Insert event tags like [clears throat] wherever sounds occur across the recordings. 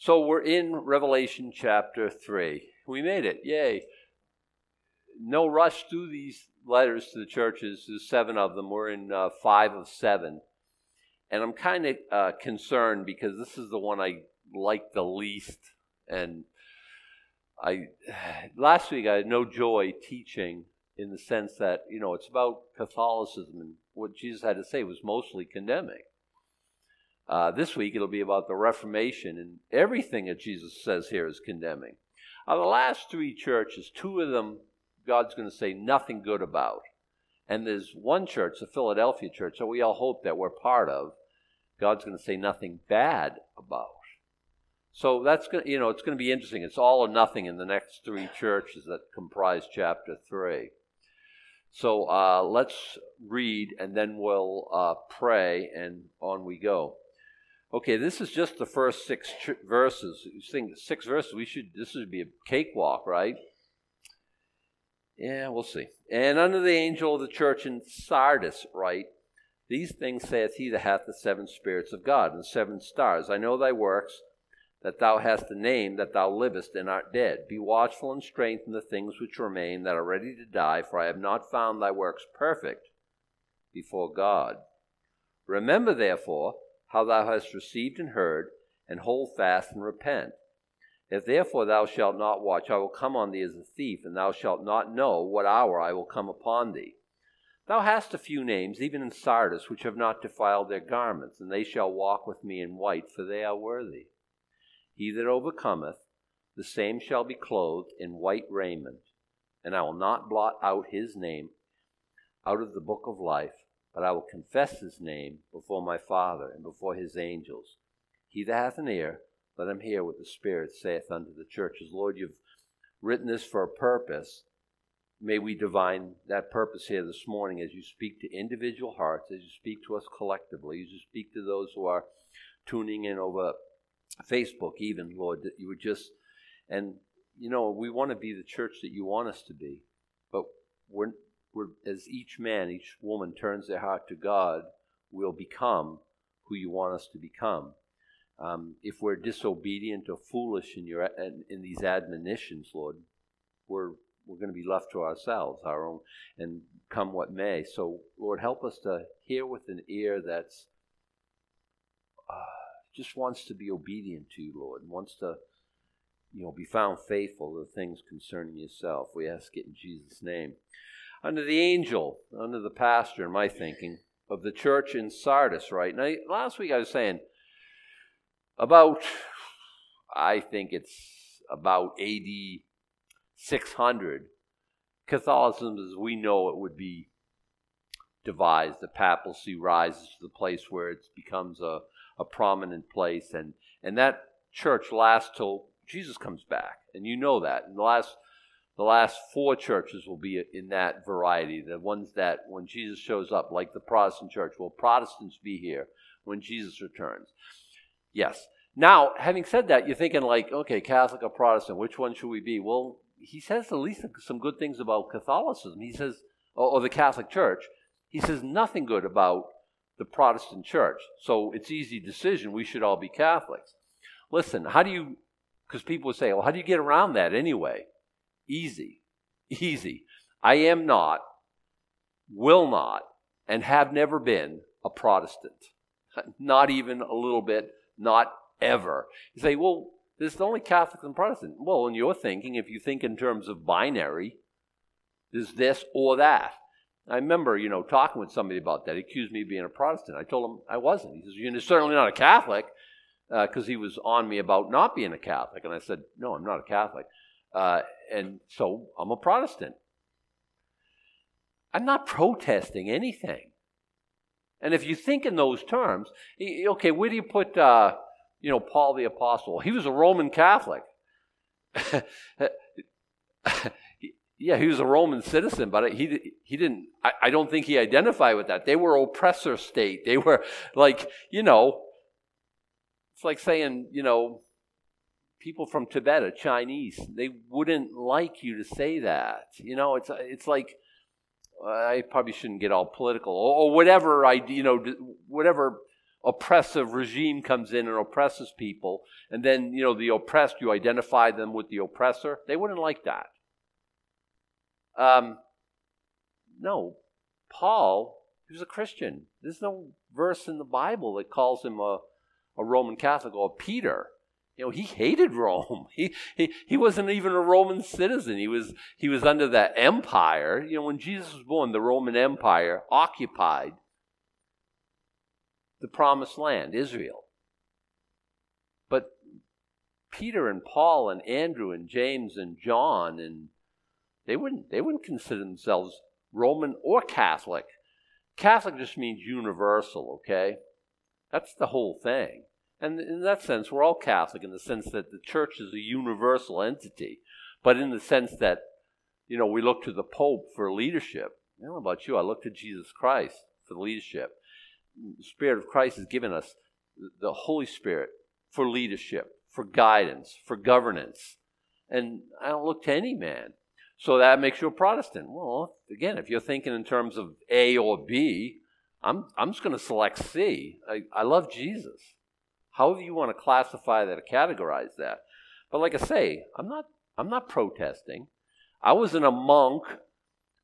So we're in Revelation chapter 3. We made it. Yay. No rush through these letters to the churches. There's seven of them. We're in uh, five of seven. And I'm kind of uh, concerned because this is the one I like the least. And I [sighs] last week I had no joy teaching in the sense that, you know, it's about Catholicism and what Jesus had to say was mostly condemning. Uh, this week it'll be about the Reformation, and everything that Jesus says here is condemning. Of the last three churches, two of them God's going to say nothing good about. And there's one church, the Philadelphia church, that we all hope that we're part of, God's going to say nothing bad about. So that's going to, you know, it's going to be interesting. It's all or nothing in the next three churches that comprise chapter 3. So uh, let's read and then we'll uh, pray and on we go. Okay, this is just the first six ch- verses. You think six verses? We should. This would be a cakewalk, right? Yeah, we'll see. And under the angel of the church in Sardis, write, These things saith he that hath the seven spirits of God and seven stars. I know thy works, that thou hast a name that thou livest and art dead. Be watchful and strengthen the things which remain that are ready to die, for I have not found thy works perfect before God. Remember, therefore, how thou hast received and heard, and hold fast and repent. If therefore thou shalt not watch, I will come on thee as a thief, and thou shalt not know what hour I will come upon thee. Thou hast a few names, even in Sardis, which have not defiled their garments, and they shall walk with me in white, for they are worthy. He that overcometh, the same shall be clothed in white raiment, and I will not blot out his name out of the book of life, but I will confess his name before my Father and before his angels. He that hath an ear, let him hear what the Spirit saith unto the churches. Lord, you've written this for a purpose. May we divine that purpose here this morning as you speak to individual hearts, as you speak to us collectively, as you speak to those who are tuning in over Facebook, even, Lord, that you would just, and you know, we want to be the church that you want us to be, but we're, we're, as each man, each woman turns their heart to God, we'll become who you want us to become. Um, if we're disobedient or foolish in your in, in these admonitions, Lord, we're we're going to be left to ourselves, our own, and come what may. So, Lord, help us to hear with an ear that's uh, just wants to be obedient to you, Lord, and wants to, you know, be found faithful to things concerning yourself. We ask it in Jesus' name under the angel, under the pastor, in my thinking, of the church in Sardis, right? Now, last week I was saying about, I think it's about AD 600, Catholicism as we know it would be devised. The papacy rises to the place where it becomes a, a prominent place, and, and that church lasts till Jesus comes back. And you know that. And the last the last four churches will be in that variety. The ones that, when Jesus shows up, like the Protestant church, will Protestants be here when Jesus returns? Yes. Now, having said that, you're thinking like, okay, Catholic or Protestant, which one should we be? Well, he says at least some good things about Catholicism. He says, or, the Catholic Church. He says nothing good about the Protestant Church. So it's easy decision. We should all be Catholics. Listen, how do you? Because people say, well, how do you get around that anyway? Easy. Easy. I am not, will not, and have never been a Protestant. [laughs] Not even a little bit, not ever. You say, well, there's only Catholic and Protestant. Well, in your thinking, if you think in terms of binary, there's this or that. I remember, you know, talking with somebody about that. He accused me of being a Protestant. I told him I wasn't. He says, You're certainly not a Catholic, because uh, he was on me about not being a Catholic. And I said, No, I'm not a Catholic. Uh, and so I'm a Protestant. I'm not protesting anything. And if you think in those terms, okay, where do you put, uh, you know, Paul the Apostle? He was a Roman Catholic. [laughs] yeah, he was a Roman citizen, but he he didn't. I, I, don't think he identified with that. They were oppressor state. They were like, you know, it's like saying, you know, people from Tibet or Chinese, they wouldn't like you to say that. You know, it's it's like I probably shouldn't get all political or, or whatever I you know whatever oppressive regime comes in and oppresses people, and then, you know, the oppressed, you identify them with the oppressor. They wouldn't like that. Um, no, Paul, he was a Christian. There's no verse in the Bible that calls him a, a Roman Catholic or Peter. You know, he hated Rome. [laughs] He, he, he wasn't even a Roman citizen. He was, he was under that empire. You know, when Jesus was born, the Roman Empire occupied the promised land, Israel. But Peter and Paul and Andrew and James and John and they wouldn't they wouldn't consider themselves Roman or Catholic. Catholic just means universal, okay? That's the whole thing. And in that sense, we're all Catholic in the sense that the church is a universal entity, but in the sense that, you know, we look to the Pope for leadership. I don't know about you, I look to Jesus Christ for leadership. The Spirit of Christ has given us the Holy Spirit for leadership, for guidance, for governance. And I don't look to any man. So that makes you a Protestant. Well, again, if you're thinking in terms of A or B, I'm, I'm just going to select C. I, I love Jesus however you want to classify that or categorize that. But like I say, I'm not I'm not protesting. I wasn't a monk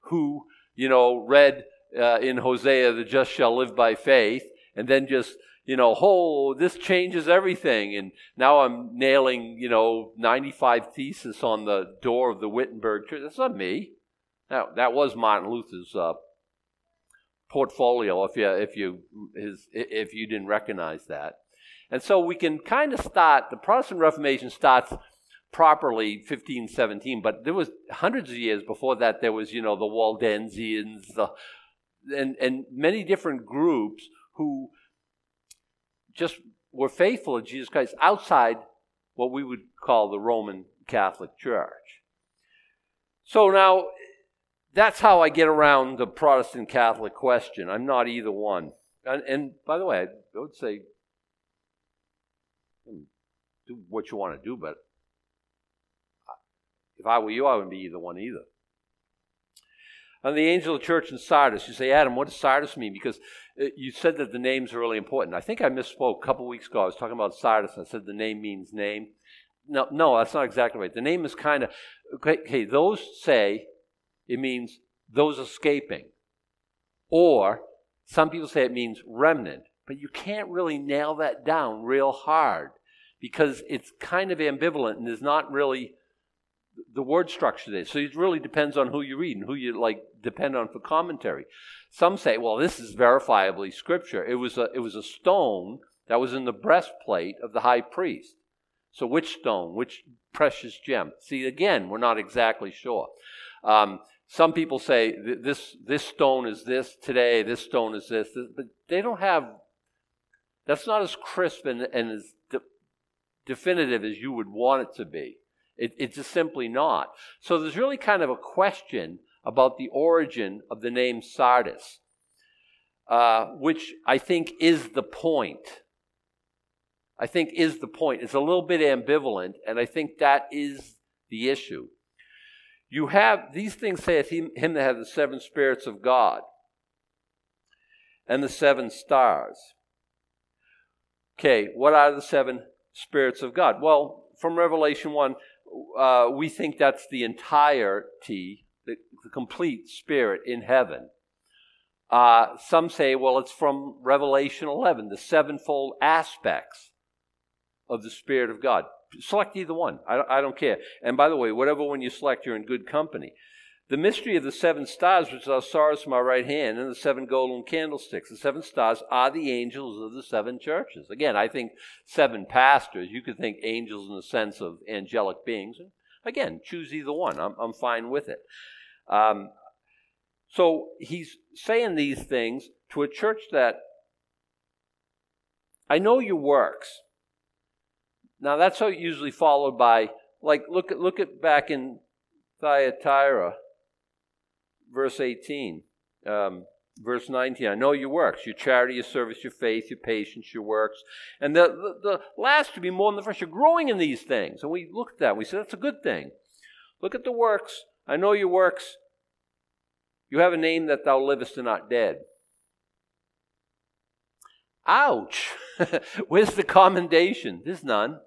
who, you know, read uh, in Hosea, the just shall live by faith, and then just, you know, oh, this changes everything. And now I'm nailing, you know, 95 theses on the door of the Wittenberg church. That's not me. Now, that was Martin Luther's uh, portfolio, if you, if, you, his, if you didn't recognize that. And so we can kind of start, the Protestant Reformation starts properly 1517, but there was hundreds of years before that, there was, you know, the Waldensians, the, and, and many different groups who just were faithful to Jesus Christ outside what we would call the Roman Catholic Church. So now, that's how I get around the Protestant Catholic question. I'm not either one. And, and by the way, I would say do what you want to do, but if I were you, I wouldn't be either one either. And the angel of the church in Sardis, you say, Adam, what does Sardis mean? Because uh, you said that the names are really important. I think I misspoke a couple weeks ago. I was talking about Sardis, and I said the name means name. No, no, that's not exactly right. The name is kind of okay, okay. Those say it means those escaping, or some people say it means remnant, but you can't really nail that down real hard because it's kind of ambivalent and is not really the word structure there. So it really depends on who you read and who you like depend on for commentary. Some say, well, this is verifiably scripture. It was a it was a stone that was in the breastplate of the high priest. So which stone? Which precious gem? See, again, we're not exactly sure. Um, some people say this this stone is this today. This stone is this, this but they don't have. That's not as crisp and, and as definitive as you would want it to be. It, it's just simply not. So there's really kind of a question about the origin of the name Sardis, uh, which I think is the point. I think is the point. It's a little bit ambivalent, and I think that is the issue. You have these things saith him, him that has the seven spirits of God and the seven stars. Okay, what are the seven spirits of God? Well, from Revelation 1, uh, we think that's the entirety, the, the complete spirit in heaven. Uh, some say, well, it's from Revelation 11, the sevenfold aspects of the Spirit of God. Select either one. I, I don't care. And by the way, whatever one you select, you're in good company. The mystery of the seven stars, which thou sawest in my right hand, and the seven golden candlesticks. The seven stars are the angels of the seven churches. Again, I think seven pastors. You could think angels in the sense of angelic beings. Again, choose either one. I'm, I'm fine with it. Um, so he's saying these things to a church that I know your works. Now that's how usually followed by like look at look at back in Thyatira verse 18, um, verse 19. I know your works, your charity, your service, your faith, your patience, your works. And the, the, the last to be more than the first. You're growing in these things. And we look at that. We say, that's a good thing. Look at the works. I know your works. You have a name that thou livest and not dead. Ouch! [laughs] Where's the commendation? There's none.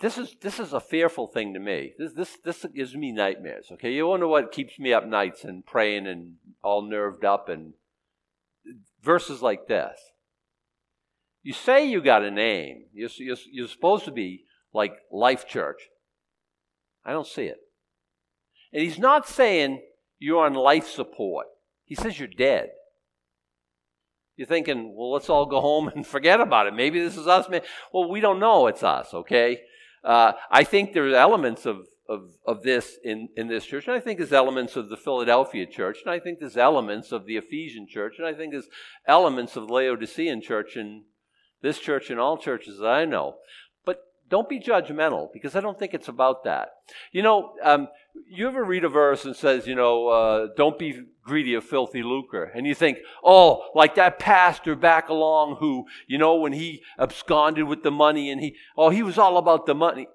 This is this is a fearful thing to me. This this this gives me nightmares. Okay, you wonder what keeps me up nights and praying and all nerved up and verses like this. You say you got a name. You're, you're, you're supposed to be like Life Church. I don't see it. And he's not saying you're on life support. He says you're dead. You're thinking, well, let's all go home and [laughs] forget about it. Maybe this is us. Well, we don't know it's us, okay? Uh, I think there are elements of, of, of this in, in this church, and I think there's elements of the Philadelphia church, and I think there's elements of the Ephesian church, and I think there's elements of the Laodicean church and this church and all churches that I know. But don't be judgmental because I don't think it's about that. You know, um, you ever read a verse and says, you know, uh, don't be greedy of filthy lucre. And you think, oh, like that pastor back along who, you know, when he absconded with the money and he, oh, he was all about the money.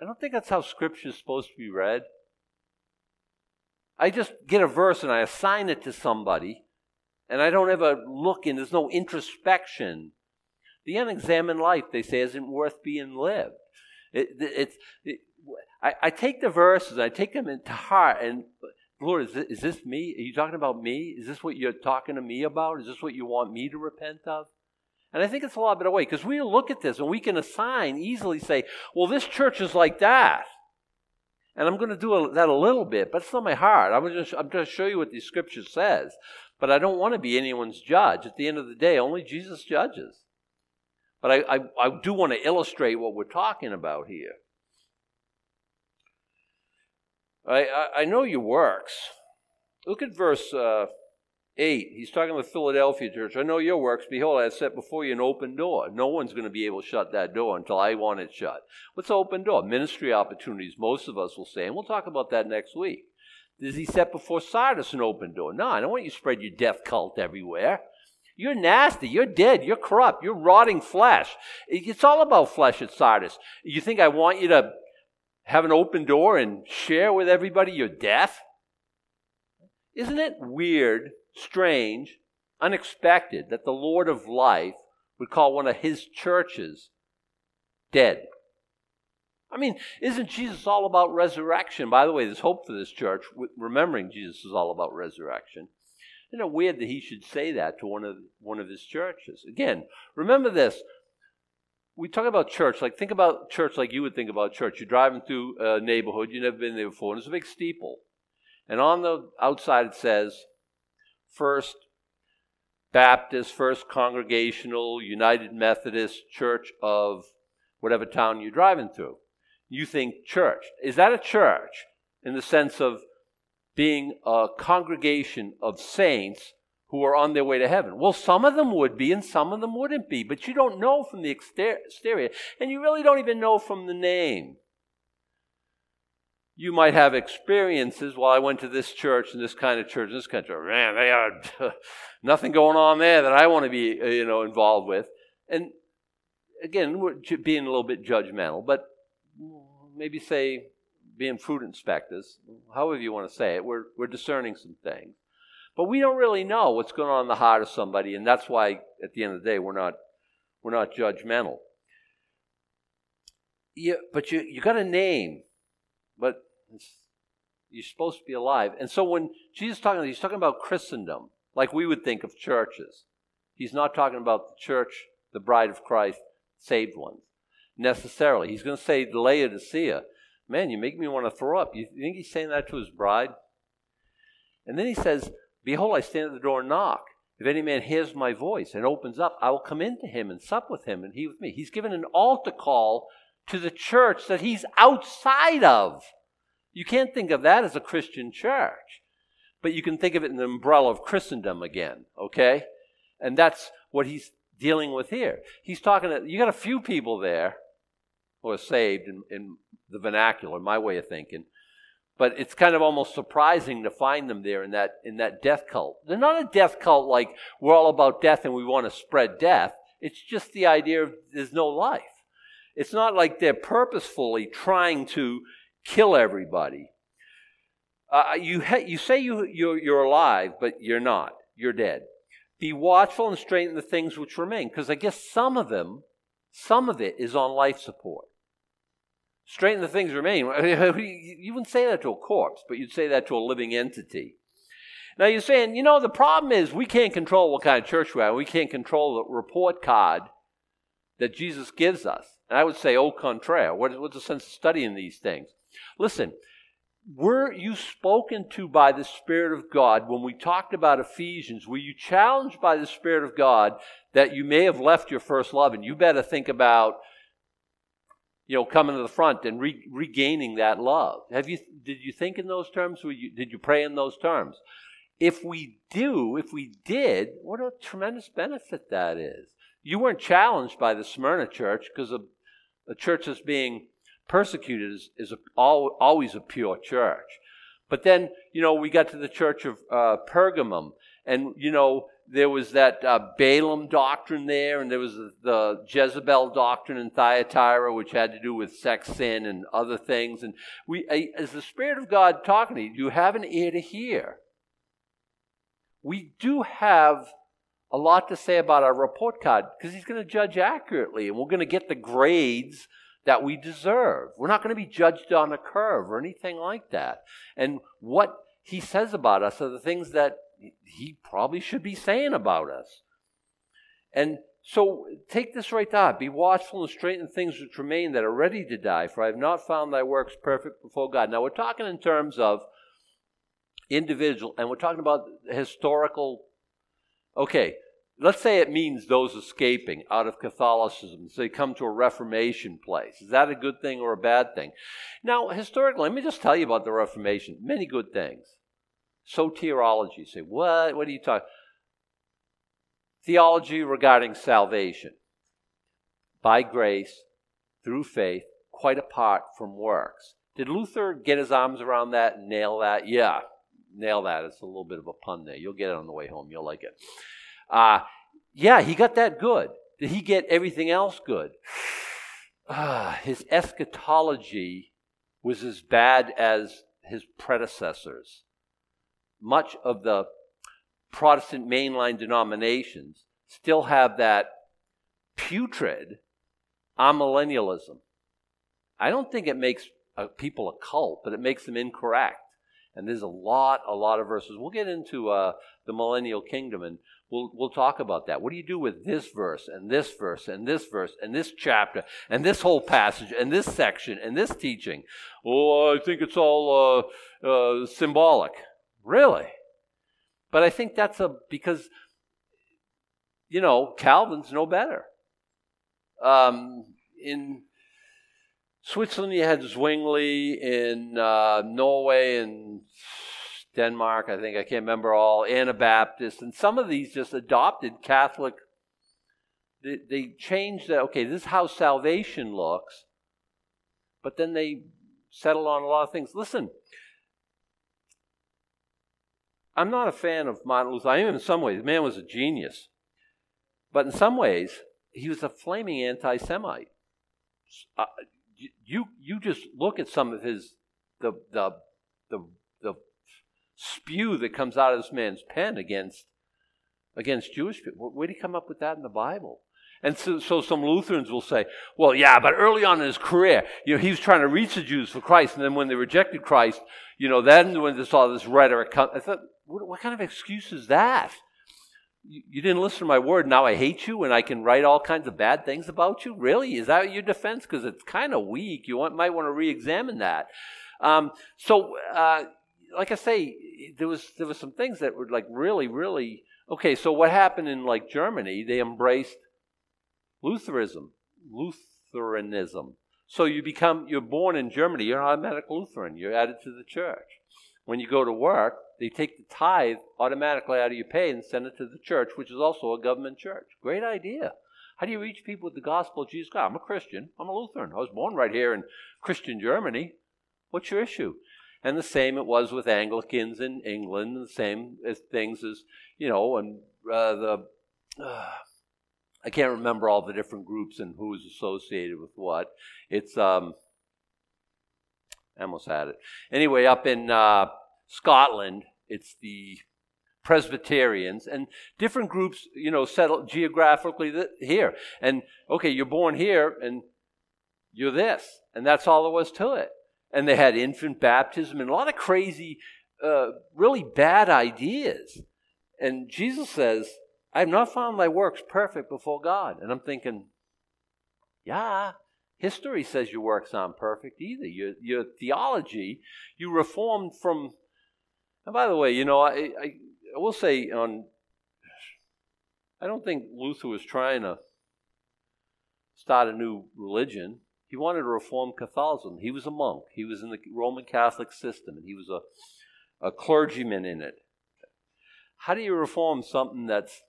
I don't think that's how scripture is supposed to be read. I just get a verse and I assign it to somebody and I don't ever look in, there's no introspection. The unexamined life, they say, isn't worth being lived. It, it, it, I, I take the verses, I take them into heart, and Lord, is this, is this me? Are you talking about me? Is this what you're talking to me about? Is this what you want me to repent of? And I think it's a lot better way because we look at this and we can assign, easily say, well, this church is like that. And I'm going to do a, that a little bit, but it's not my heart. I'm just, I'm going to show you what the scripture says. But I don't want to be anyone's judge. At the end of the day, only Jesus judges. But I, I, I do want to illustrate what we're talking about here. I, I, know your works. Look at verse uh, 8. He's talking to the Philadelphia church. I know your works. Behold, I have set before you an open door. No one's going to be able to shut that door until I want it shut. What's open door? Ministry opportunities, most of us will say. And we'll talk about that next week. Does he set before Sardis an open door? No, I don't want you to spread your death cult everywhere. You're nasty. You're dead. You're corrupt. You're rotting flesh. It's all about flesh at Sardis. You think I want you to have an open door and share with everybody your death? Isn't it weird, strange, unexpected that the Lord of life would call one of his churches dead? I mean, isn't Jesus all about resurrection? By the way, there's hope for this church. Remembering Jesus is all about resurrection. Isn't it weird that he should say that to one of one of his churches? Again, remember this: we talk about church, like think about church like you would think about church. You're driving through a neighborhood, you've never been there before, and there's a big steeple. And on the outside it says, First Baptist, First Congregational, United Methodist Church of whatever town you're driving through. You think church. Is that a church in the sense of being a congregation of saints who are on their way to heaven. Well, some of them would be and some of them wouldn't be, but you don't know from the exterior, and you really don't even know from the name. You might have experiences. Well, I went to this church and this kind of church, this kind of church. Man, they are [laughs] nothing going on there that I want to be, uh, you know, involved with. And again, we're being a little bit judgmental, but maybe say being fruit inspectors, however you want to say it. We're we're discerning some things. But we don't really know what's going on in the heart of somebody, and that's why at the end of the day we're not we're not judgmental. Yeah, but you you got a name, but you're supposed to be alive. And so when Jesus talking, he's talking about Christendom, like we would think of churches. He's not talking about the church, the bride of Christ, saved ones, necessarily. He's going to say Laodicea. Man, you make me want to throw up. You think he's saying that to his bride? And then he says, Behold, I stand at the door and knock. If any man hears my voice and opens up, I will come into him and sup with him and he with me. He's given an altar call to the church that he's outside of. You can't think of that as a Christian church, but you can think of it in the umbrella of Christendom again, okay? And that's what he's dealing with here. He's talking, to, you got a few people there who are saved in, in the vernacular, my way of thinking, but it's kind of almost surprising to find them there in that in that death cult. They're not a death cult like we're all about death and we want to spread death. It's just the idea of there's no life. It's not like they're purposefully trying to kill everybody. Uh, you ha- you say you you're, you're alive, but you're not. You're dead. Be watchful and straighten the things which remain. Because I guess some of them, some of it is on life support. Straighten the things remain. [laughs] You wouldn't say that to a corpse, but you'd say that to a living entity. Now you're saying, you know, the problem is we can't control what kind of church we are. We can't control the report card that Jesus gives us. And I would say, au contraire. What, what's the sense of studying these things? Listen, were you spoken to by the Spirit of God when we talked about Ephesians? Were you challenged by the Spirit of God that you may have left your first love and you better think about, you know, coming to the front and re- regaining that love? Have you, did you think in those terms? You, did you pray in those terms? If we do, if we did, what a tremendous benefit that is. You weren't challenged by the Smyrna church because the church is being persecuted is, is a, always a pure church. But then, you know, we got to the church of uh, Pergamum, and, you know, there was that uh, Balaam doctrine there, and there was the, Jezebel doctrine in Thyatira, which had to do with sex sin and other things. And we, as the Spirit of God talking to you, you have an ear to hear. We do have a lot to say about our report card because he's going to judge accurately, and we're going to get the grades that we deserve. We're not going to be judged on a curve or anything like that. And what he says about us are the things that he probably should be saying about us. And so take this right out. Be watchful and straighten things which remain that are ready to die, for I have not found thy works perfect before God. Now we're talking in terms of individual, and we're talking about historical. Okay, let's say it means those escaping out of Catholicism, so they come to a Reformation place. Is that a good thing or a bad thing? Now, historically, let me just tell you about the Reformation. Many good things. Soteriology. Say, what? What are you talking? Theology regarding salvation by grace through faith, quite apart from works. Did Luther get his arms around that and nail that? Yeah, nail that. It's a little bit of a pun there. You'll get it on the way home. You'll like it. Uh, yeah, he got that good. Did he get everything else good? Uh, [sighs] his eschatology was as bad as his predecessors. Much of the Protestant mainline denominations still have that putrid amillennialism. I don't think it makes a, people a cult, but it makes them incorrect. And there's a lot, a lot of verses. We'll get into uh, the millennial kingdom and we'll, we'll talk about that. What do you do with this verse and this verse and this verse and this chapter and this whole passage and this section and this teaching? Oh, I think it's all uh, uh, symbolic. Really? But I think that's a because, you know, Calvin's no better. Um, in Switzerland, you had Zwingli. In uh, Norway and Denmark, I think, I can't remember all, Anabaptists, and some of these just adopted Catholic. They, they changed that, okay, this is how salvation looks, but then they settled on a lot of things. Listen, I'm not a fan of Martin Luther. I am in some ways. The man was a genius. But in some ways, he was a flaming anti Semite. Uh, you you just look at some of his the the the the spew that comes out of this man's pen against against Jewish people. Where did he come up with that in the Bible? And so, so some Lutherans will say, well, yeah, but early on in his career, you know, he was trying to reach the Jews for Christ, and then when they rejected Christ, you know, then when they saw this rhetoric come, I thought, what, what kind of excuse is that? you didn't listen to my word. Now I hate you and I can write all kinds of bad things about you. Really? Is that your defense? Because it's kind of weak. You want, might want to re-examine that. Um, so, uh, like I say, there was there was some things that were like really, really okay. So what happened in like Germany? They embraced Lutheranism, Lutheranism. So you become you're born in Germany. You're an automatic Lutheran. You're added to the church. When you go to work, they take the tithe automatically out of your pay and send it to the church, which is also a government church. Great idea. How do you reach people with the gospel of Jesus Christ? I'm a Christian. I'm a Lutheran. I was born right here in Christian Germany. What's your issue? And the same it was with Anglicans in England, the same as things as, you know, and uh, the, uh, I can't remember all the different groups and who is associated with what. It's, um, I almost had it. Anyway, up in uh, Scotland, it's the Presbyterians, and different groups, you know, settled geographically here. And okay, you're born here, and you're this, and that's all there was to it. And they had infant baptism and a lot of crazy, uh, really bad ideas. And Jesus says, I have not found my works perfect before God. And I'm thinking, yeah, history says your works aren't perfect either. Your, your theology, you reformed from. And by the way, you know, I, I, I will say on. I don't think Luther was trying to start a new religion. He wanted to reform Catholicism. He was a monk. He was in the Roman Catholic system, and he was a, a clergyman in it. How do you reform something that's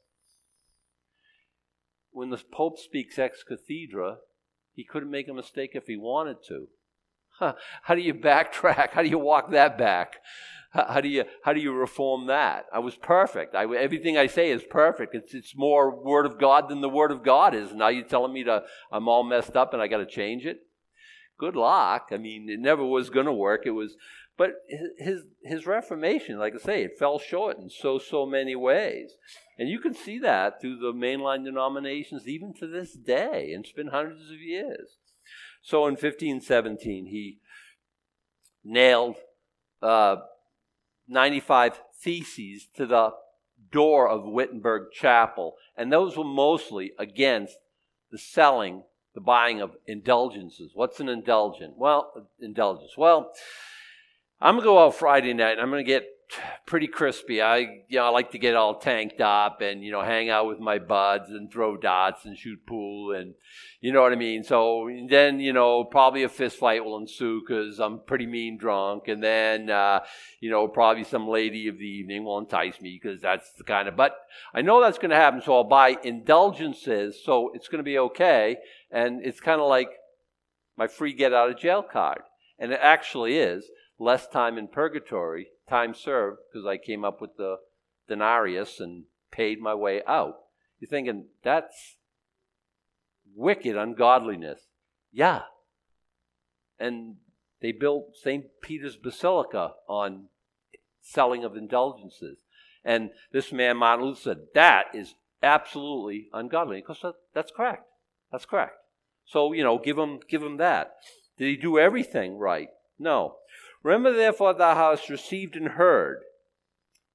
when the Pope speaks ex cathedra, he couldn't make a mistake if he wanted to. Huh. How do you backtrack? How do you walk that back? How do you how do you reform that? I was perfect. I, everything I say is perfect. It's it's more word of God than the word of God is. Now you're telling me to I'm all messed up and I got to change it. Good luck. I mean, it never was going to work. It was, but his his Reformation, like I say, it fell short in so so many ways. And you can see that through the mainline denominations even to this day, and it's been hundreds of years. So in 1517, he nailed uh, 95 theses to the door of Wittenberg Chapel, and those were mostly against the selling, the buying of indulgences. What's an indulgent? Well, indulgence. Well, I'm gonna go out Friday night. And I'm gonna get pretty crispy. I you know I like to get all tanked up and you know hang out with my buds and throw dots and shoot pool and you know what I mean. So then you know probably a fist fight will ensue because I'm pretty mean drunk, and then uh, you know probably some lady of the evening will entice me because that's the kind of. But I know that's going to happen, so I'll buy indulgences, so it's going to be okay, and it's kind of like my free get out of jail card, and it actually is less time in purgatory time served because I came up with the denarius and paid my way out. You're thinking, that's wicked ungodliness. Yeah. And they built St. Peter's Basilica on selling of indulgences. And this man, Martin Luther, said, that is absolutely ungodly. Because that, that's correct. That's correct. So, you know, give him, give him that. Did he do everything right? No. Remember, therefore, thou hast received and heard.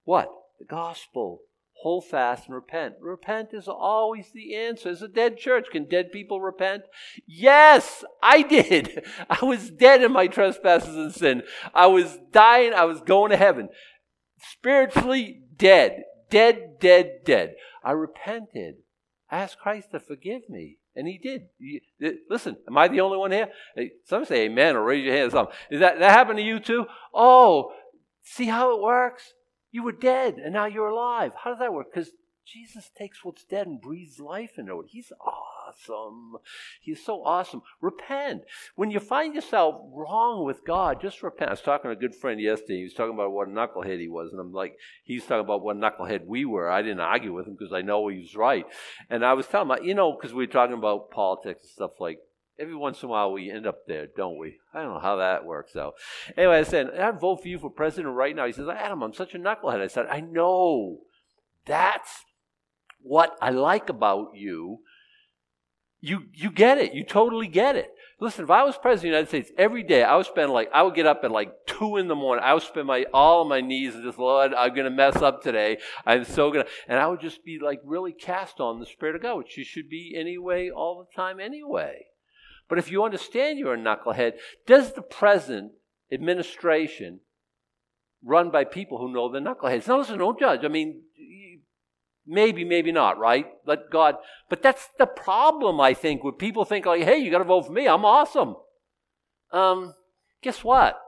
What? The gospel. Hold fast and repent. Repent is always the answer. Is a dead church. Can dead people repent? Yes, I did. [laughs] I was dead in my trespasses and sin. I was dying. I was going to heaven. Spiritually dead. Dead, dead, dead. I repented. I asked Christ to forgive me. And he did. He, listen, am I the only one here? Some say amen or raise your hand or something. Is that, that happened to you too? Oh, see how it works? You were dead and now you're alive. How does that work? Because Jesus takes what's dead and breathes life into it. He's awesome. He's so awesome. Repent. When you find yourself wrong with God, just repent. I was talking to a good friend yesterday. He was talking about what a knucklehead he was. And I'm like, he's talking about what a knucklehead we were. I didn't argue with him because I know he was right. And I was telling him, you know, because we were talking about politics and stuff like Every once in a while, we end up there, don't we? I don't know how that works out. Anyway, I said, I'd vote for you for president right now. He says, Adam, I'm such a knucklehead. I said, I know. That's what I like about you you you get it. You totally get it. Listen, if I was president of the United States every day, I would spend like I would get up at like two in the morning. I would spend my all on my knees and just Lord, I'm gonna mess up today. I'm so gonna and I would just be like really cast on the Spirit of God, which you should be anyway all the time anyway. But if you understand you're a knucklehead, does the present administration run by people who know they're knuckleheads? Now listen, don't judge. I mean, Maybe, maybe not, right? Let God. But that's the problem, I think, when people think, like, hey, you got to vote for me. I'm awesome. Um, guess what?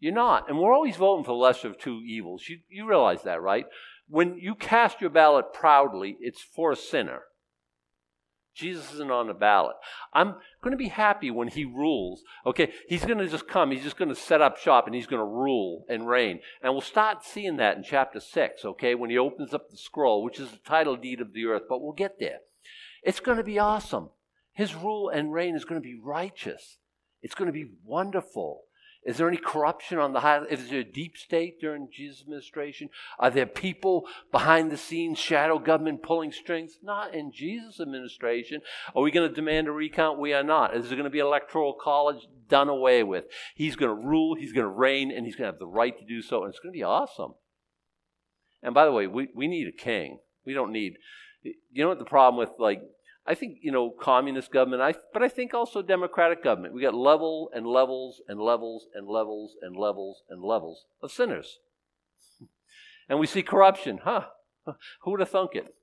You're not. And we're always voting for the lesser of two evils. You, you realize that, right? When you cast your ballot proudly, it's for a sinner. Jesus isn't on the ballot. I'm going to be happy when he rules. Okay, he's going to just come. He's just going to set up shop and he's going to rule and reign. And we'll start seeing that in chapter 6, okay, when he opens up the scroll, which is the title deed of the earth, but we'll get there. It's going to be awesome. His rule and reign is going to be righteous. It's going to be wonderful. Is there any corruption on the high? Is there a deep state during Jesus' administration? Are there people behind the scenes, shadow government pulling strings? Not in Jesus' administration. Are we going to demand a recount? We are not. Is there going to be electoral college done away with? He's going to rule, he's going to reign, and he's going to have the right to do so, and it's going to be awesome. And by the way, we, we need a king. We don't need, you know what the problem with like I think you know communist government, I but I think also democratic government. We got level and levels and levels and levels and levels and levels of sinners, [laughs] and we see corruption. Huh? [laughs] Who would have thunk it?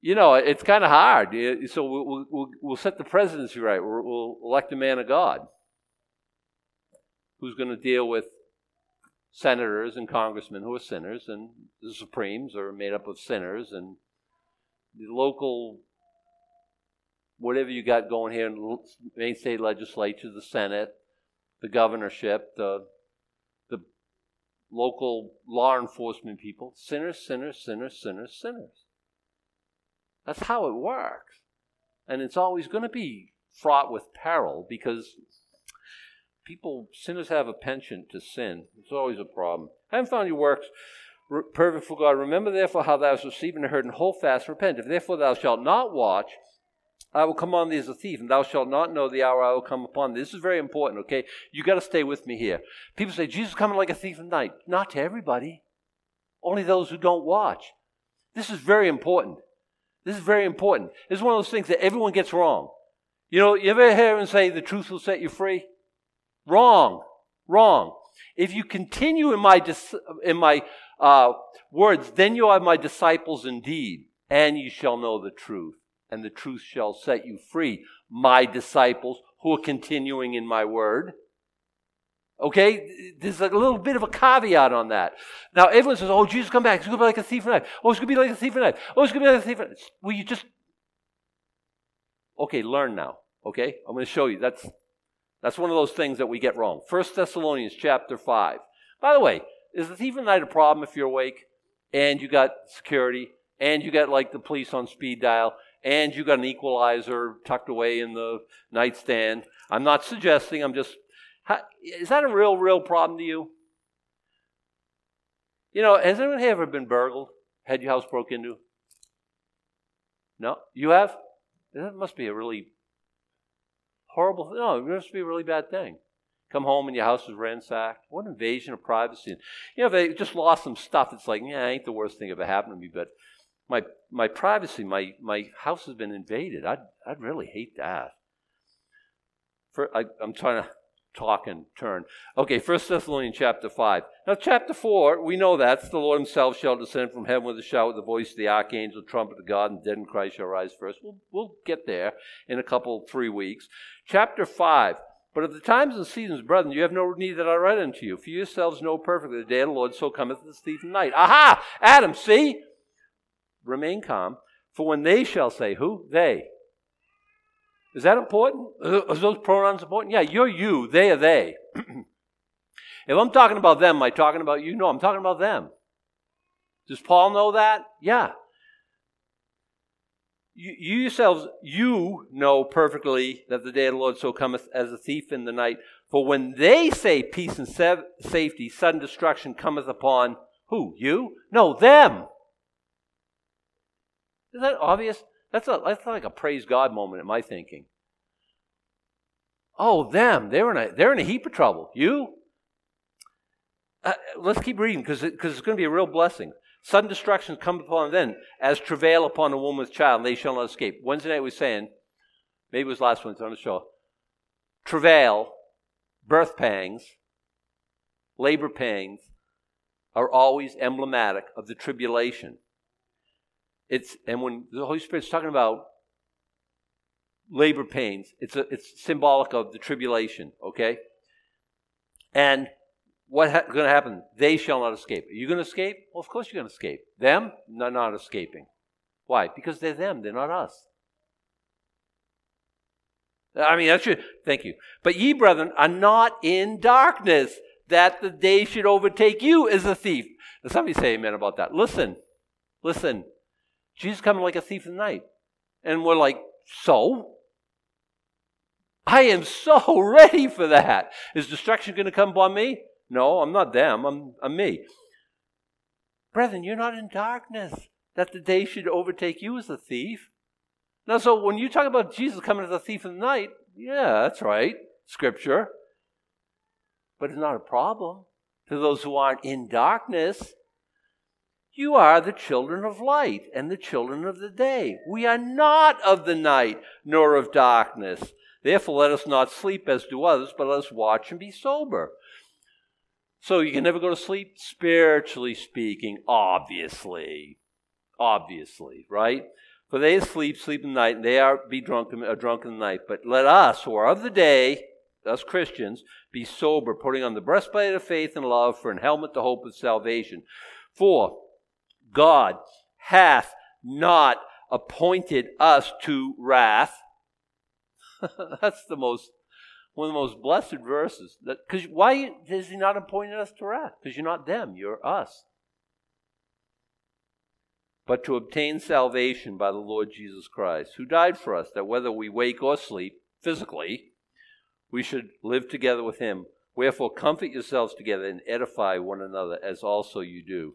You know, it's kind of hard. So we'll, we'll, we'll, set the presidency right. We'll, we'll elect a man of God who's going to deal with senators and congressmen who are sinners, and the Supremes are made up of sinners, and the local whatever you got going here in Maine state legislature, the Senate, the governorship, the the local law enforcement people, sinners, sinners, sinners, sinners, sinners. That's how it works. And it's always going to be fraught with peril because people, sinners have a penchant to sin. It's always a problem. I haven't found your works perfect for God. Remember therefore how thou hast received and heard, and hold fast, repent. If therefore thou shalt not watch, I will come on thee as a thief, and thou shalt not know the hour I will come upon thee. This is very important, okay? You got to stay with me here. People say, Jesus coming like a thief in the night. Not to everybody, only those who don't watch. This is very important. This is very important. This is one of those things that everyone gets wrong. You know, you ever hear and say, the truth will set you free? Wrong. Wrong. If you continue in my, dis- in my uh, words, then you are my disciples indeed, and you shall know the truth and the truth shall set you free. My disciples who are continuing in my word. Okay, there's a little bit of a caveat on that. Now, everyone says, oh, Jesus come back. It's going to be like a thief in the night. Oh, it's going to be like a thief in the night. Oh, it's going to be like a thief in the night. Well, you just, okay, learn now. Okay, I'm going to show you. That's, that's one of those things that we get wrong. First Thessalonians chapter 5. By the way, is the thief in the night a problem if you're awake and you got security and you got like the police on speed dial and you got an equalizer tucked away in the nightstand. I'm not suggesting, I'm just. How, is that a real, real problem to you? You know, has anyone ever been burgled? Had your house broke into? No? You have? That must be a really horrible thing. No, it must be a really bad thing. Come home and your house is ransacked. What an invasion of privacy. You know, if they just lost some stuff, it's like, yeah, ain't the worst thing ever happened to me, but my my privacy, my my house has been invaded. I'd I'd really hate that. For I, I'm trying to talk and turn. Okay, First Thessalonians chapter five. Now, chapter four, we know that the Lord Himself shall descend from heaven with a shout, with the voice of the archangel, trumpet of God, and dead in Christ shall rise first. We'll we'll get there in a couple three weeks. Chapter five. But at the times and seasons, brethren, you have no need that I write unto you. For yourselves know perfectly the day of the Lord so cometh as thief in night. Aha! Adam, see? Remain calm, for when they shall say, Who? They. Is that important? Are those pronouns important? Yeah, you're you, they are they. [clears throat] if I'm talking about them, am I talking about you? No, I'm talking about them. Does Paul know that? Yeah. You, you yourselves, you know perfectly that the day of the Lord so cometh as a thief in the night. For when they say peace and safety, sudden destruction cometh upon who? You? No, them. Is that obvious? That's, a, that's like a praise God moment in my thinking. Oh, them. They're in a, they're in a heap of trouble. You? Uh, let's keep reading because it, it's going to be a real blessing. Sudden destruction come upon them as travail upon a woman with child, and they shall not escape. Wednesday night was saying, maybe it was last Wednesday on the show, travail, birth pangs, labor pains are always emblematic of the tribulation. It's and when the Holy Spirit's talking about labor pains, it's a, it's symbolic of the tribulation. Okay, and what's ha- going to happen? They shall not escape. Are you going to escape? Well, of course you're going to escape. Them, they're not escaping. Why? Because they're them. They're not us. I mean, that's your, thank you. But ye, brethren, are not in darkness, that the day should overtake you as a thief. Now, somebody say amen about that. Listen, listen. Jesus coming like a thief in the night. And we're like, so? I am so [laughs] ready for that. Is destruction going to come upon me? No, I'm not them. I'm, I'm me. Brethren, you're not in darkness that the day should overtake you as a thief. Now, so when you talk about Jesus coming as a thief in the night, yeah, that's right, Scripture. But it's not a problem to those who aren't in darkness. You are the children of light and the children of the day. We are not of the night nor of darkness. Therefore, let us not sleep as do others, but let us watch and be sober. So you can never go to sleep, spiritually speaking, obviously. Obviously, right? For they sleep, sleep in the night, and they are be drunk, are drunk in the night. But let us, who are of the day, us Christians, be sober, putting on the breastplate of faith and love, for an helmet the hope of salvation. For God hath not appointed us to wrath, [laughs] That's the most one of the most blessed verses. Because why is he not appointing us to wrath? Because you're not them, you're us. But to obtain salvation by the Lord Jesus Christ, who died for us, that whether we wake or sleep, physically, we should live together with him. Wherefore, comfort yourselves together and edify one another, as also you do.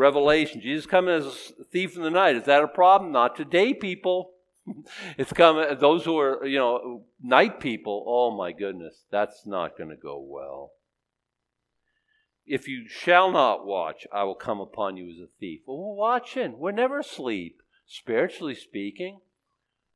Revelation Jesus coming as a thief in the night. Is that a problem? Not today, people. [laughs] it's coming. Those who are, you know, night people, oh my goodness, that's not going to go well. If you shall not watch, I will come upon you as a thief. Well, we're watching. We're never asleep, spiritually speaking.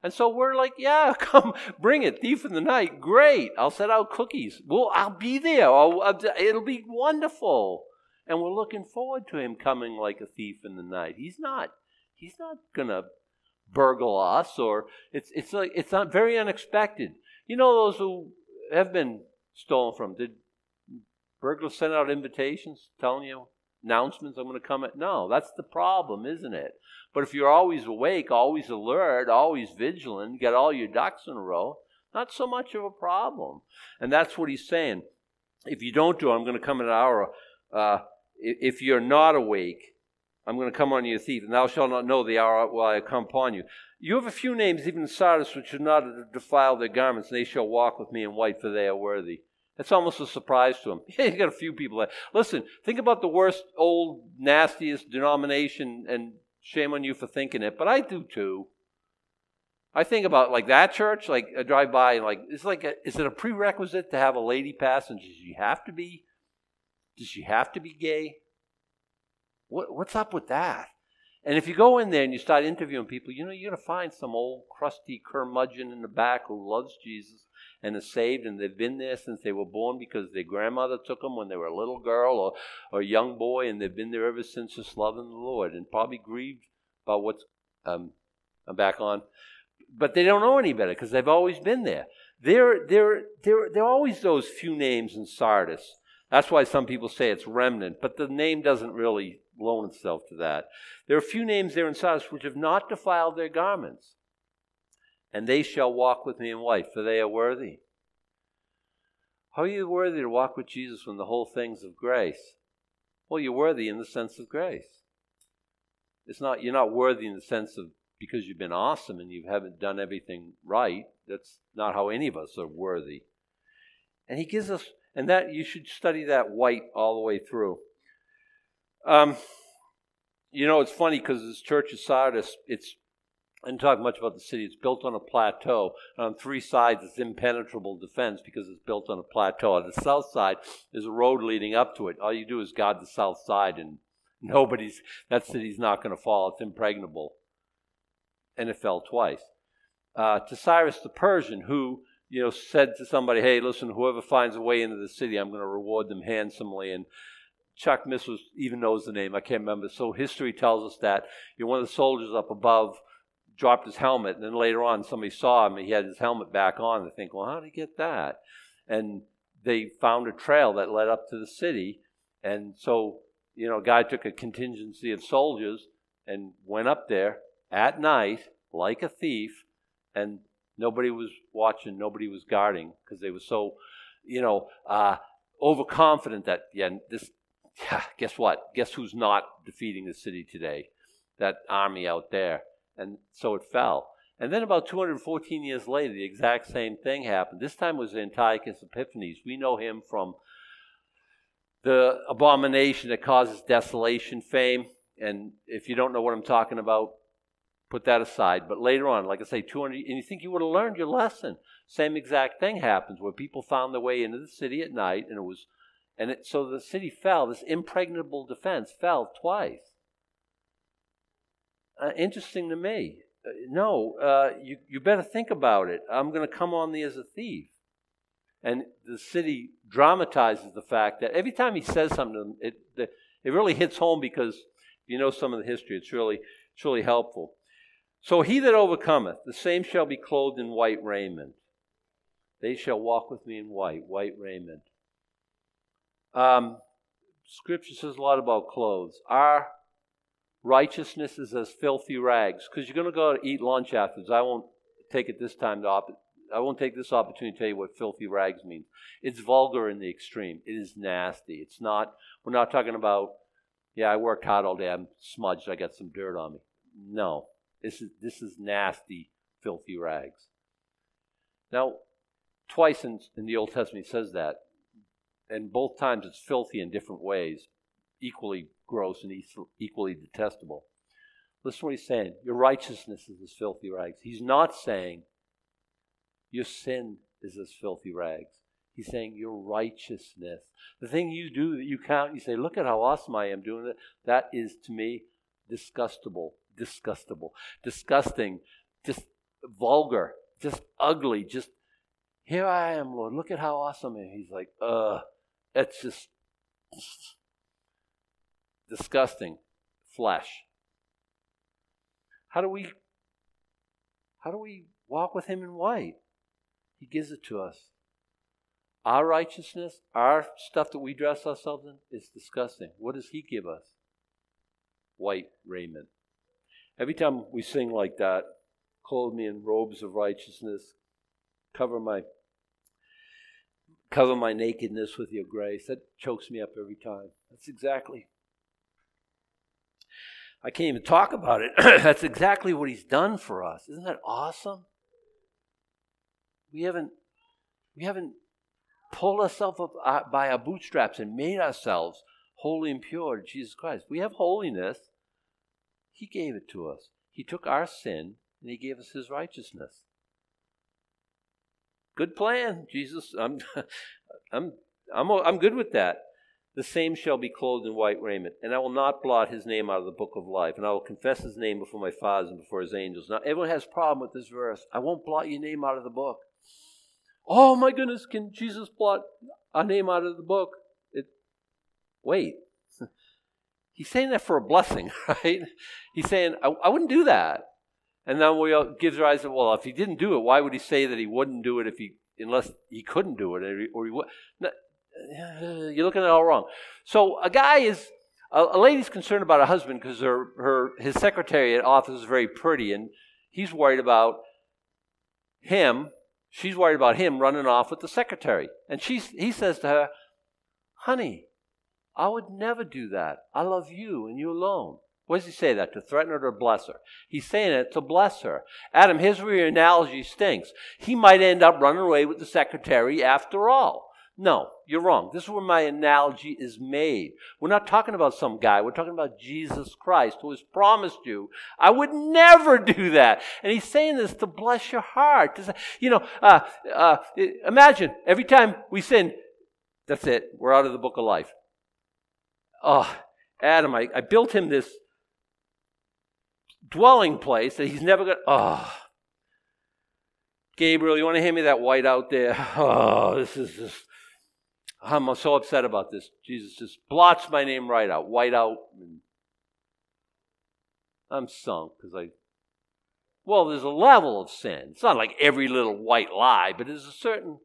And so we're like, yeah, [laughs] come, bring it, thief in the night. Great. I'll set out cookies. Well, I'll be there. I'll, it'll be wonderful. And we're looking forward to him coming like a thief in the night. He's not. He's not gonna burgle us, or it's it's like it's not very unexpected. You know those who have been stolen from. Did burglars send out invitations telling you announcements? I'm going to come at. No, that's the problem, isn't it? But if you're always awake, always alert, always vigilant, get all your ducks in a row, not so much of a problem. And that's what he's saying. If you don't do it, I'm going to come at an hour. Uh, if you're not awake, I'm going to come on you, thief, and thou shalt not know the hour while I come upon you. You have a few names, even Sardis, which should not defile their garments, and they shall walk with me in white, for they are worthy. That's almost a surprise to him. [laughs] You got a few people that listen. Think about the worst, old, nastiest denomination, and shame on you for thinking it, but I do too. I think about like that church. Like I drive by like it's like, a, is it a prerequisite to have a lady pass? And does have to be? Does she have to be gay? What, what's up with that? And if you go in there and you start interviewing people, you know, you're going to find some old crusty curmudgeon in the back who loves Jesus and is saved, and they've been there since they were born because their grandmother took them when they were a little girl or, or a young boy, and they've been there ever since just loving the Lord and probably grieved about what's. Um, I'm back on. But they don't know any better because they've always been there. There, there, there, there are always those few names in Sardis. That's why some people say it's remnant, but the name doesn't really loan itself to that. There are a few names there in Sardis which have not defiled their garments, and they shall walk with me in white, for they are worthy. How are you worthy to walk with Jesus when the whole thing's of grace? Well, you're worthy in the sense of grace. It's not you're not worthy in the sense of because you've been awesome and you haven't done everything right. That's not how any of us are worthy. And he gives us and that you should study that white all the way through. Um, you know, it's funny because this church of Sardis, it's I didn't talk much about the city. It's built on a plateau. And on three sides, it's impenetrable defense because it's built on a plateau. On the south side, there's a road leading up to it. All you do is guard the south side, and [laughs] nobody's, that city's not going to fall. It's impregnable. And it fell twice. Uh, to Cyrus the Persian, who you know said to somebody, "Hey, listen, whoever finds a way into the city, I'm going to reward them handsomely." And Chuck Missler even knows the name. I can't remember. So history tells us that you know, one of the soldiers up above dropped his helmet, and then later on somebody saw him and he had his helmet back on. They think, well, how did he get that? And they found a trail that led up to the city, and so you know, a guy took a contingency of soldiers and went up there at night like a thief, and nobody was watching, nobody was guarding because they were so, you know, uh, overconfident that yeah, this yeah, guess what? Guess who's not defeating the city today? That army out there. And so it fell. And then about 214 years later, the exact same thing happened. This time was Antiochus Epiphanes. We know him from the abomination that causes desolation fame. And if you don't know what I'm talking about, put that aside. But later on, like I say, 200, and you think you would have learned your lesson. Same exact thing happens where people found their way into the city at night, and it was, and it, so the city fell. This impregnable defense fell twice. Uh, interesting to me. Uh, no, uh, you, you better think about it. I'm going to come on thee as a thief. And the city dramatizes the fact that every time he says something, it, it really hits home because you know some of the history. It's really, it's really helpful. So he that overcometh, the same shall be clothed in white raiment. They shall walk with me in white, white raiment. Um, scripture says a lot about clothes. Our righteousness is as filthy rags. Because you're going to go to eat lunch afterwards. I won't take it this time to op- I won't take this opportunity to tell you what filthy rags means. It's vulgar in the extreme. It is nasty. It's not, we're not talking about, yeah, I worked hard all day, I'm smudged, I got some dirt on me. No. This is, this is nasty, filthy rags. Now, twice in, in the Old Testament he says that. And both times it's filthy in different ways, equally gross and equally detestable. Listen to what he's saying. Your righteousness is as filthy rags. He's not saying your sin is as filthy rags. He's saying your righteousness. The thing you do that you count, you say, look at how awesome I am doing it. That is to me disgustable. Disgustable. Disgusting. Just vulgar. Just ugly. Just here I am, Lord. Look at how awesome I am. He's like, uh, it's just disgusting flesh. How do we how do we walk with him in white? He gives it to us. Our righteousness, our stuff that we dress ourselves in, is disgusting. What does he give us? White raiment. Every time we sing like that, clothe me in robes of righteousness, cover my cover my nakedness with your grace. That chokes me up every time. That's exactly I can't even talk about it. [clears throat] That's exactly what he's done for us. Isn't that awesome? We haven't we haven't pulled ourselves up uh, by our bootstraps and made ourselves holy and pure to Jesus Christ. We have holiness. He gave it to us. He took our sin and he gave us his righteousness. Good plan, Jesus. I'm [laughs] I'm I'm I'm good with that the same shall be clothed in white raiment. And I will not blot his name out of the book of life. And I will confess his name before my fathers and before his angels. Now, everyone has a problem with this verse. I won't blot your name out of the book. Oh my goodness, can Jesus blot our name out of the book? It, wait. He's saying that for a blessing, [laughs] right? He's saying, I, I wouldn't do that. And then we all gives rise to, well, if he didn't do it, why would he say that he wouldn't do it if he, unless he couldn't do it or he, or he would? [sighs] You're looking at it all wrong. So a guy is a, a lady's concerned about a husband because her her his secretary at office is very pretty, and he's worried about him. She's worried about him running off with the secretary, and she's he says to her, "Honey, I would never do that. I love you and you alone." What does he say that? To threaten her or to bless her? He's saying it to bless her. Adam, your analogy stinks. He might end up running away with the secretary after all. No, you're wrong. This is where my analogy is made. We're not talking about some guy. We're talking about Jesus Christ who has promised you, I would never [laughs] do that. And he's saying this to bless your heart. You know, uh, uh, imagine every time we sin, that's it. We're out of the book of life. Oh, Adam, I, I built him this dwelling place that he's never going to. Oh. Gabriel, you want to hand me that white out there? [laughs] Oh, this is just I'm so upset about this. Jesus just blots my name right out, white out. I'm sunk because I. Well, there's a level of sin. It's not like every little white lie, but there's a certain.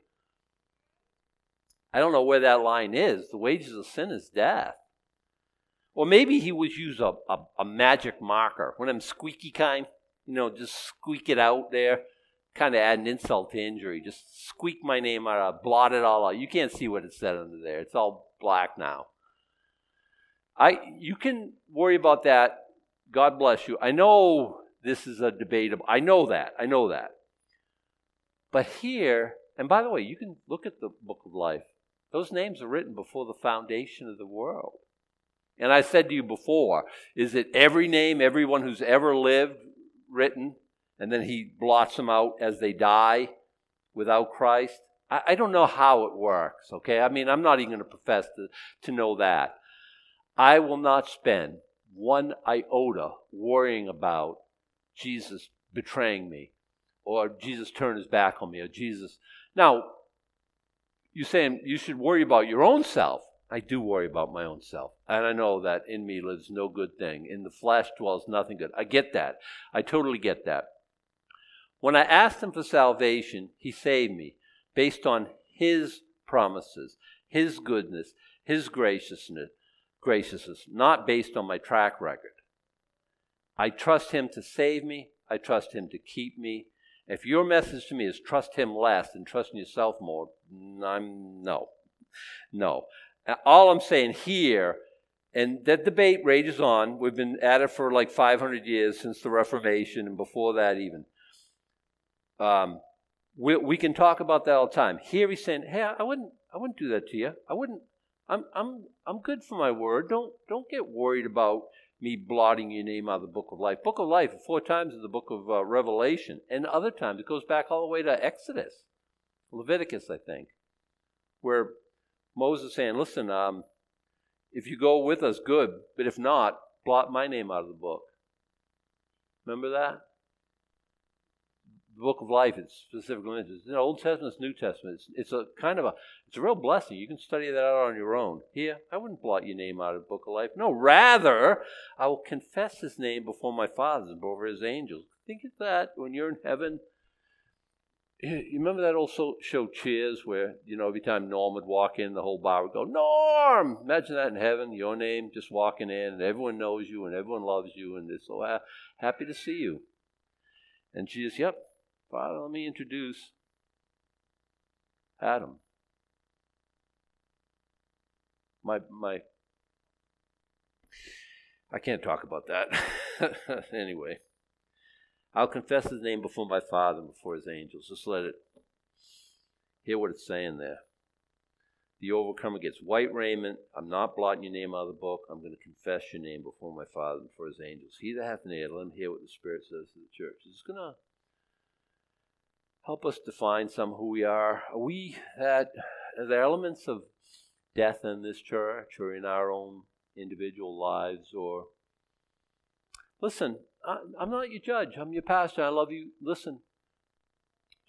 I don't know where that line is. The wages of sin is death. Or maybe he would use a, a, a magic marker, one of them squeaky kind, you know, just squeak it out there kind of add an insult to injury. Just squeak my name out, uh, blot it all out. You can't see what it said under there. It's all black now. I you can worry about that. God bless you. I know this is a debatable. I know that. I know that. But here, and by the way, you can look at the book of life. Those names are written before the foundation of the world. And I said to you before, is it every name, everyone who's ever lived, written, and then he blots them out as they die without Christ? I, I don't know how it works, okay? I mean, I'm not even going to profess to, know that. I will not spend one iota worrying about Jesus betraying me or Jesus turned his back on me or Jesus. Now, you're saying you should worry about your own self. I do worry about my own self. And I know that in me lives no good thing. In the flesh dwells nothing good. I get that. I totally get that. When I asked him for salvation, he saved me based on his promises, his goodness, his graciousness, graciousness, not based on my track record. I trust him to save me. I trust him to keep me. If your message to me is trust him less and trusting yourself more, mm, I'm no. No. All I'm saying here, and that debate rages on. We've been at it for like 500 years since the Reformation and before that even. Um, we, we can talk about that all the time. Here he's saying, "Hey, I wouldn't, I wouldn't do that to you. I wouldn't. I'm, I'm, I'm good for my word. Don't, don't get worried about me blotting your name out of the book of life. Book of life, four times in the book of uh, Revelation, and other times it goes back all the way to Exodus, Leviticus, I think, where Moses saying, "Listen, um, if you go with us, good, but if not, blot my name out of the book." Remember that? the book of life it's specifically mentioned. It's Old Testament, New Testament. It's, it's a kind of a it's a real blessing. You can study that out on your own. Here, I wouldn't blot your name out of the book of life. No, rather, I will confess his name before my fathers and before his angels. Think of that when you're in heaven. You remember that old show Cheers, where you know every time Norm would walk in, the whole bar would go Norm. Imagine that in heaven, your name just walking in, and everyone knows you, and everyone loves you, and they're so happy to see you. And Jesus, yep, Father, let me introduce Adam. My my I can't talk about that. [laughs] anyway. I'll confess his name before my Father and before his angels. Just let it hear what it's saying there. The overcomer gets white raiment. I'm not blotting your name out of the book. I'm going to confess your name before my Father and before his angels. He that hath an ear, let him hear what the Spirit says to the church. It's going to help us define some who we are. Are we that are there elements of death in this church or in our own individual lives or listen i'm not your judge. I'm your pastor. I love you. Listen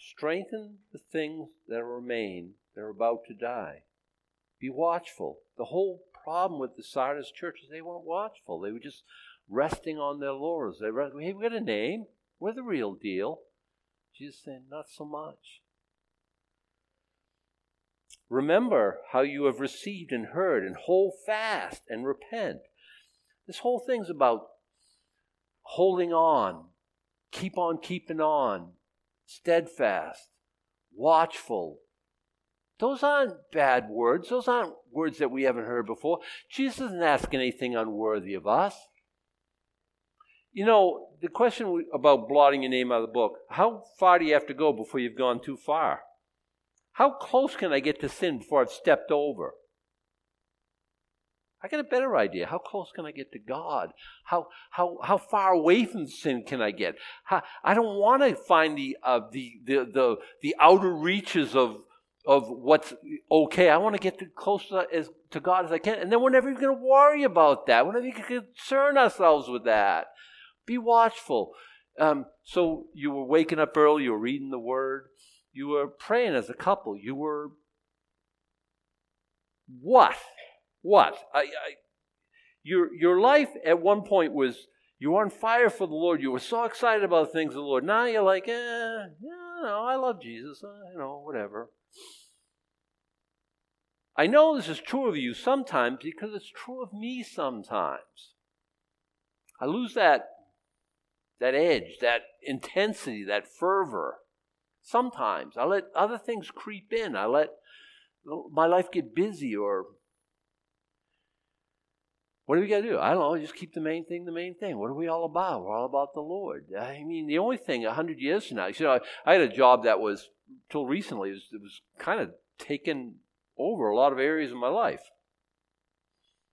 strengthen the things that remain that are about to die. Be watchful. The whole problem with the sardis church is they weren't watchful. They were just resting on their laurels. They were, hey we got a name. We're the real deal. Jesus saying, Not so much. Remember how you have received and heard, and hold fast and repent. This whole thing's about holding on, keep on keeping on, steadfast, watchful. Those aren't bad words. Those aren't words that we haven't heard before. Jesus isn't asking anything unworthy of us. You know, the question about blotting your name out of the book how far do you have to go before you've gone too far? How close can I get to sin before I've stepped over? I got a better idea. How close can I get to God? How how how far away from sin can I get? How, I don't want to find the uh, the, the the the outer reaches of of what's okay. I want to get close to, as, to God as I can, and then we're never even going to worry about that. We're never going to concern ourselves with that. Be watchful. Um, so you were waking up early, you were reading the word, you were praying as a couple, you were what? What? I, I, your your life at one point was you were on fire for the Lord. You were so excited about things of the Lord. Now you're like, eh, yeah, no, I love Jesus. Uh, you know, whatever. I know this is true of you sometimes because it's true of me sometimes. I lose that that edge, that intensity, that fervor. Sometimes I let other things creep in. I let my life get busy or What do we got to do? I don't know. Just keep the main thing the main thing. What are we all about? We're all about the Lord. I mean, the only thing a hundred years from now, you know, I, I had a job that was till recently it was, it was kind of taken over a lot of areas of my life.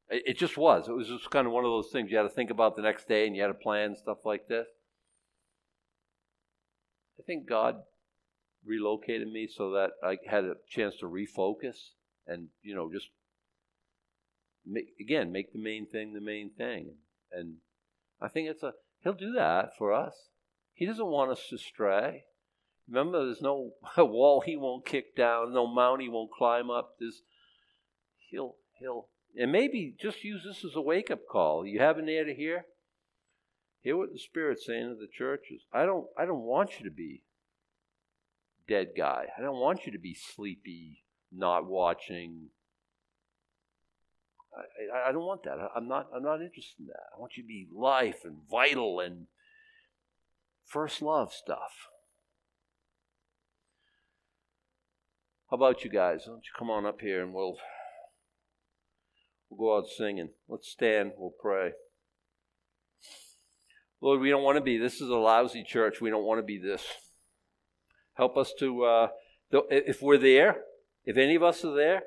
It, it just was. It was just kind of one of those things you had to think about the next day, and you had to plan stuff like this. I think God relocated me so that I had a chance to refocus and you know just again make the main thing the main thing. And i think it's a he'll do that for us. He doesn't want us to stray. Remember there's no [laughs] wall he won't kick down no mount he won't climb up. There's he'll he'll and maybe just use this as a wake-up call. You have an ear to hear? Hear what the spirit's saying to the churches. I don't i don't want you to be dead guy. I don't want you to be sleepy not watching I, I, don't want that. I'm not. I'm not interested in that. I want you to be life and vital and first love stuff. How about you guys? Why don't you come on up here and we'll we'll go out singing. Let's stand. We'll pray. Lord, we don't want to be. This is a lousy church. We don't want to be this. Help us to. Uh, if we're there, if any of us are there,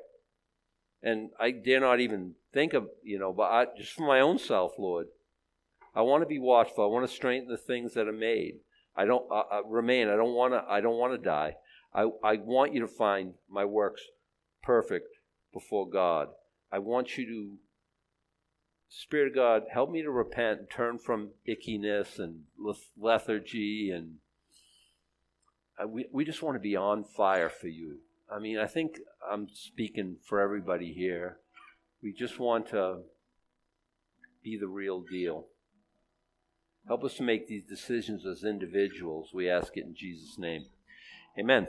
and I dare not even think of, you know, but I, just for my own self, Lord, I want to be watchful. I want to strengthen the things that are made. I don't uh, uh, remain. I don't want to. I don't want to die. I, I want you to find my works perfect before God. I want you to, Spirit of God, help me to repent and turn from ickiness and lethargy, and I, we we just want to be on fire for you. I mean, I think I'm speaking for everybody here. We just want to be the real deal. Help us to make these decisions as individuals. We ask it in Jesus' name. Amen.